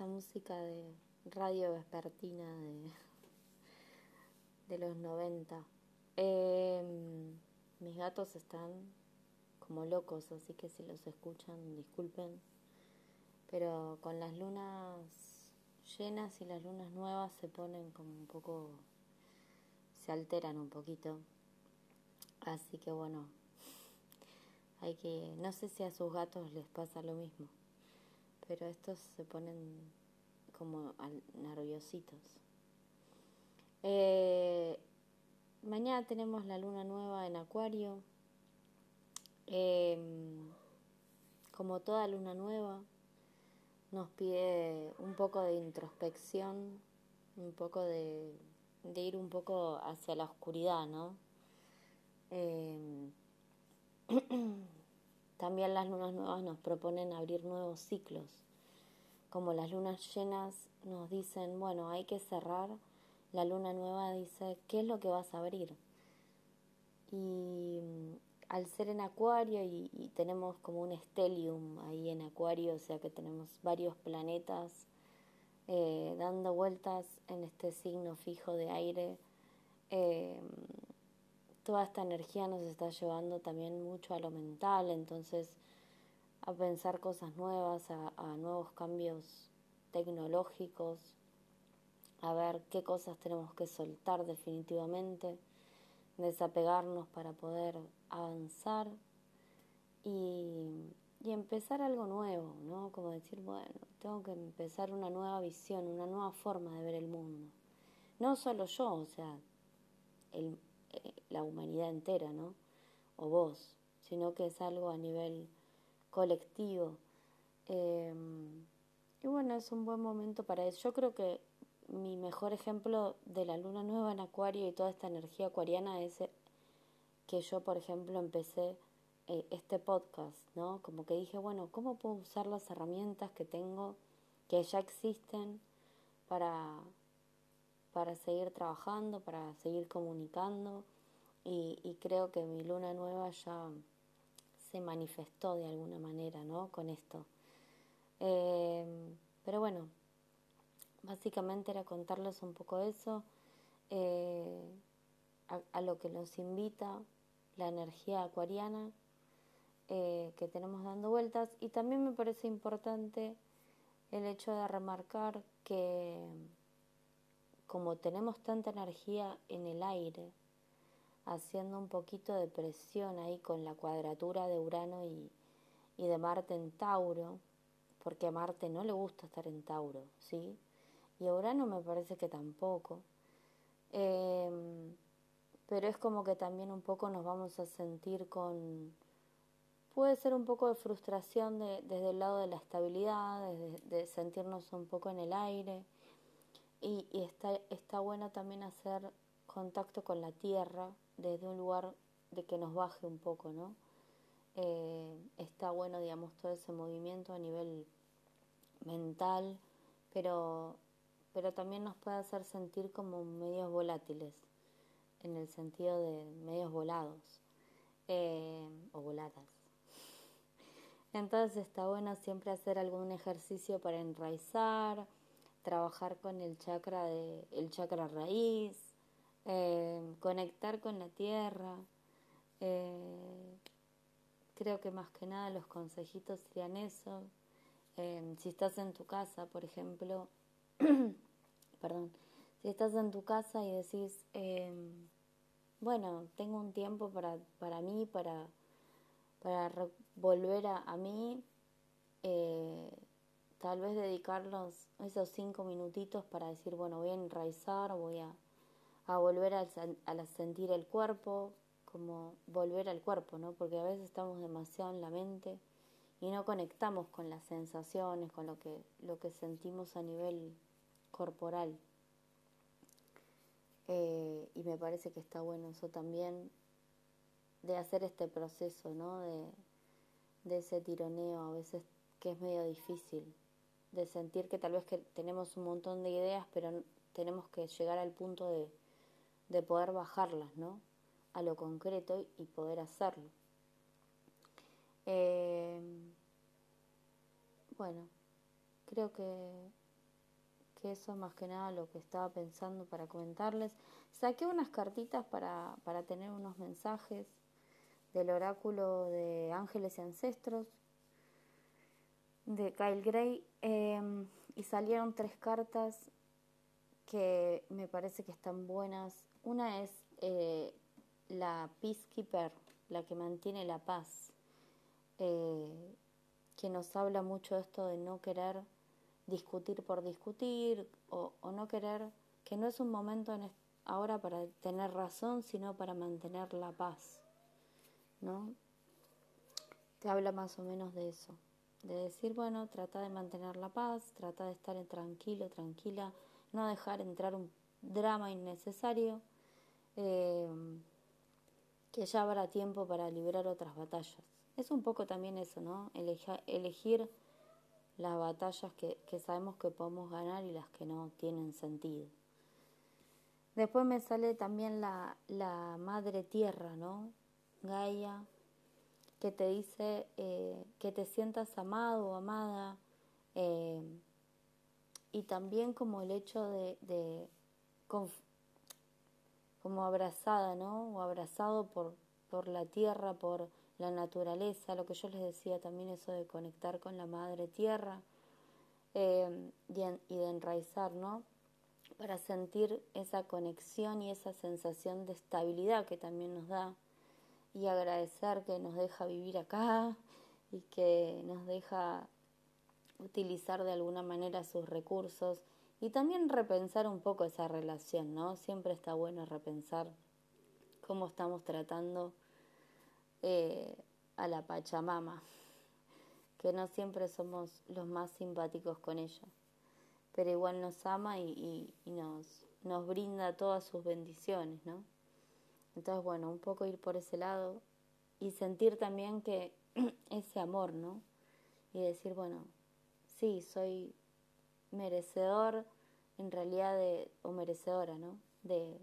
esta música de radio vespertina de, de los 90. Em, mis gatos están como locos, así que si los escuchan, disculpen. Pero con las lunas llenas y las lunas nuevas se ponen como un poco, se alteran un poquito. Así que bueno, hay que, no sé si a sus gatos les pasa lo mismo, pero estos se ponen como nerviositos. Eh, mañana tenemos la luna nueva en Acuario. Em, como toda luna nueva, nos pide un poco de introspección, un poco de, de ir un poco hacia la oscuridad, ¿no? Em, también las lunas nuevas nos proponen abrir nuevos ciclos. Como las lunas llenas nos dicen, bueno, hay que cerrar, la luna nueva dice, ¿qué es lo que vas a abrir? Y mm, al ser en acuario y, tenemos como un stellium ahí en acuario, o sea que tenemos varios planetas eh, dando vueltas en este signo fijo de aire, eh, toda esta energía nos está llevando también mucho a lo mental, entonces a pensar cosas nuevas, a, nuevos cambios tecnológicos, a ver qué cosas tenemos que soltar definitivamente, desapegarnos para poder avanzar y, y, empezar algo nuevo, ¿no? Como decir, bueno, tengo que empezar una nueva visión, una nueva forma de ver el mundo. No solo yo, o sea, el, la humanidad entera, ¿no? O vos, sino que es algo a nivel colectivo. Em, y bueno, es un buen momento para eso. Yo creo que mi mejor ejemplo de la luna nueva en Acuario y toda esta energía acuariana es eh, que yo, por ejemplo, empecé eh, este podcast, ¿no? Como que dije, bueno, ¿cómo puedo usar las herramientas que tengo, que ya existen, para para seguir trabajando, para seguir comunicando y, creo que mi luna nueva ya se manifestó de alguna manera, ¿no? Con esto. Eh, pero bueno, básicamente era contarles un poco eso, eh, a, lo que nos invita la energía acuariana eh, que tenemos dando vueltas y también me parece importante el hecho de remarcar que como tenemos tanta energía en el aire, haciendo un poquito de presión ahí con la cuadratura de Urano y, de Marte en Tauro, porque a Marte no le gusta estar en Tauro, ¿sí? Y a Urano me parece que tampoco. Em, pero es como que también un poco nos vamos a sentir con... Puede ser un poco de frustración desde el lado de la estabilidad, de sentirnos un poco en el aire y, está, está bueno también hacer contacto con la tierra desde un lugar de que nos baje un poco, ¿no? Eh, está bueno, digamos, todo ese movimiento a nivel mental, pero, pero también nos puede hacer sentir como medios volátiles, en el sentido de medios volados eh, o voladas. Entonces está bueno siempre hacer algún ejercicio para enraizar, trabajar con el chakra de el chakra raíz, eh, conectar con la tierra. Eh, creo que más que nada los consejitos serían eso. Eh, si estás en tu casa, por ejemplo, perdón, si estás en tu casa y decís, bueno, tengo un tiempo para, para mí, para, para volver a, a mí, tal vez dedicarlos esos cinco minutitos para decir, bueno, voy a enraizar, voy a, volver a, sentir el cuerpo, como volver al cuerpo, ¿no? Porque a veces estamos demasiado en la mente y no conectamos con las sensaciones, con lo que, lo que sentimos a nivel corporal. Eh, y me parece que está bueno eso también de hacer este proceso, ¿no? De, de ese tironeo a veces que es medio difícil de sentir que tal vez que tenemos un montón de ideas, pero tenemos que llegar al punto de, de poder bajarlas, ¿no? A lo concreto y poder hacerlo. Eh, bueno, creo que que eso más que nada lo que estaba pensando para comentarles. Saqué unas cartitas para, para tener unos mensajes del oráculo de ángeles y ancestros de Kyle Gray em, y salieron tres cartas que me parece que están buenas. Una es eh, la Peacekeeper, la que mantiene la paz, eh, que nos habla mucho de esto de no querer discutir por discutir o, no querer, que no es un momento ahora para tener razón, sino para mantener la paz, ¿no? Te habla más o menos de eso, de decir, bueno, trata de mantener la paz, trata de estar tranquilo, tranquila, no dejar entrar un drama innecesario, eh, que ya habrá tiempo para liberar otras batallas. Es un poco también eso, ¿no? elegir las batallas que, sabemos que podemos ganar y las que no tienen sentido. Después me sale también la, madre tierra, ¿no? Gaia, que te dice eh, que te sientas amado o amada, eh, y también como el hecho de, como abrazada, ¿no? O abrazado por, por la tierra, por la naturaleza, lo que yo les decía también eso de conectar con la madre tierra eh, y, de enraizar, ¿no? Para sentir esa conexión y esa sensación de estabilidad que también nos da y agradecer que nos deja vivir acá y que nos deja utilizar de alguna manera sus recursos y también repensar un poco esa relación, ¿no? Siempre está bueno repensar cómo estamos tratando eh, a la Pachamama, que no siempre somos los más simpáticos con ella, pero igual nos ama y, nos, nos brinda todas sus bendiciones, ¿no? Entonces, bueno, un poco ir por ese lado y sentir también que ese amor, ¿no? Y decir, bueno, sí, soy merecedor en realidad de, o merecedora, ¿no? De,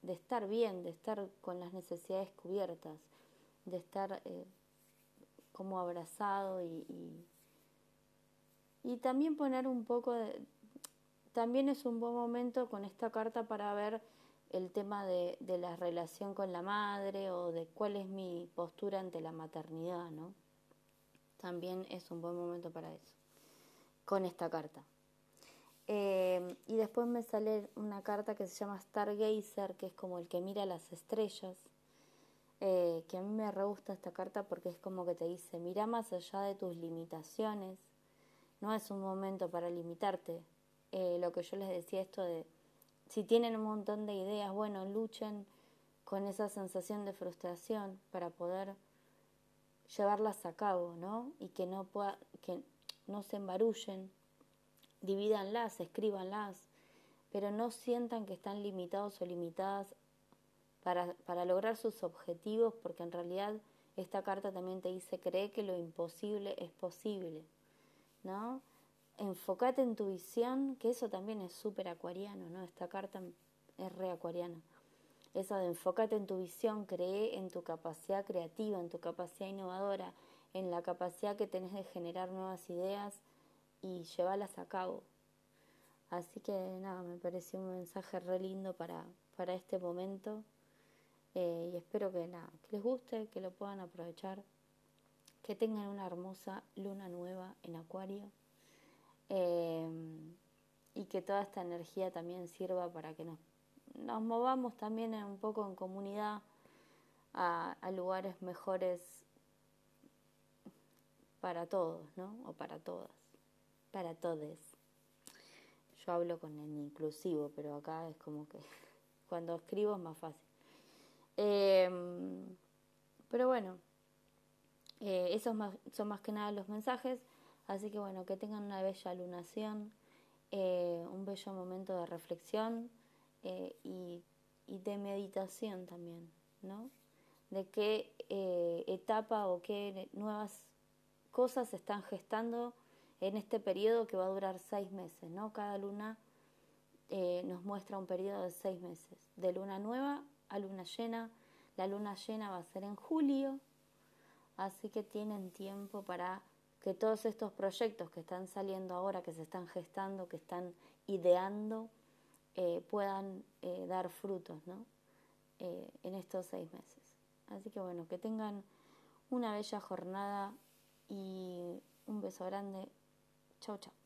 de estar bien, de estar con las necesidades cubiertas, de estar eh, como abrazado y, y, también poner un poco de... También es un buen momento con esta carta para ver el tema de, de la relación con la madre o de cuál es mi postura ante la maternidad, ¿no? También es un buen momento para eso, con esta carta. Eh, y después me sale una carta que se llama Stargazer, que es como el que mira las estrellas. Eh, que a mí me re gusta esta carta porque es como que te dice, mira más allá de tus limitaciones, no es un momento para limitarte. Eh, lo que yo les decía, esto de, si tienen un montón de ideas, bueno, luchen con esa sensación de frustración para poder llevarlas a cabo, ¿no? Y que no, pueda, que no se embarullen, divídanlas, escríbanlas, pero no sientan que están limitados o limitadas para, para lograr sus objetivos, porque en realidad esta carta también te dice, cree que lo imposible es posible, ¿no? Enfócate en tu visión, que eso también es súper acuariano, ¿no? Esta carta es re acuariana. Eso de enfócate en tu visión, cree en tu capacidad creativa, en tu capacidad innovadora, en la capacidad que tenés de generar nuevas ideas y llevarlas a cabo. Así que nada, me pareció un mensaje re lindo para, para este momento. Eh, y espero que, nada, que les guste, que lo puedan aprovechar, que tengan una hermosa luna nueva en Acuario eh, y que toda esta energía también sirva para que nos, nos movamos también un poco en comunidad a, lugares mejores para todos, ¿no? O para todas, para todes. Yo hablo con el inclusivo, pero acá es como que cuando escribo es más fácil. Em, pero bueno, eh, esos son más que nada los mensajes. Así que bueno, que tengan una bella lunación, eh, un bello momento de reflexión eh, y, de meditación también, ¿no? De qué etapa o qué nuevas cosas se están gestando en este periodo que va a durar seis meses, ¿no? Cada luna nos muestra un periodo de seis meses, de luna nueva a luna llena. La luna llena va a ser en julio, así que tienen tiempo para que todos estos proyectos que están saliendo ahora, que se están gestando, que están ideando, eh, puedan eh, dar frutos ¿no? Eh, en estos seis meses. Así que bueno, que tengan una bella jornada y un beso grande. Chau, chau.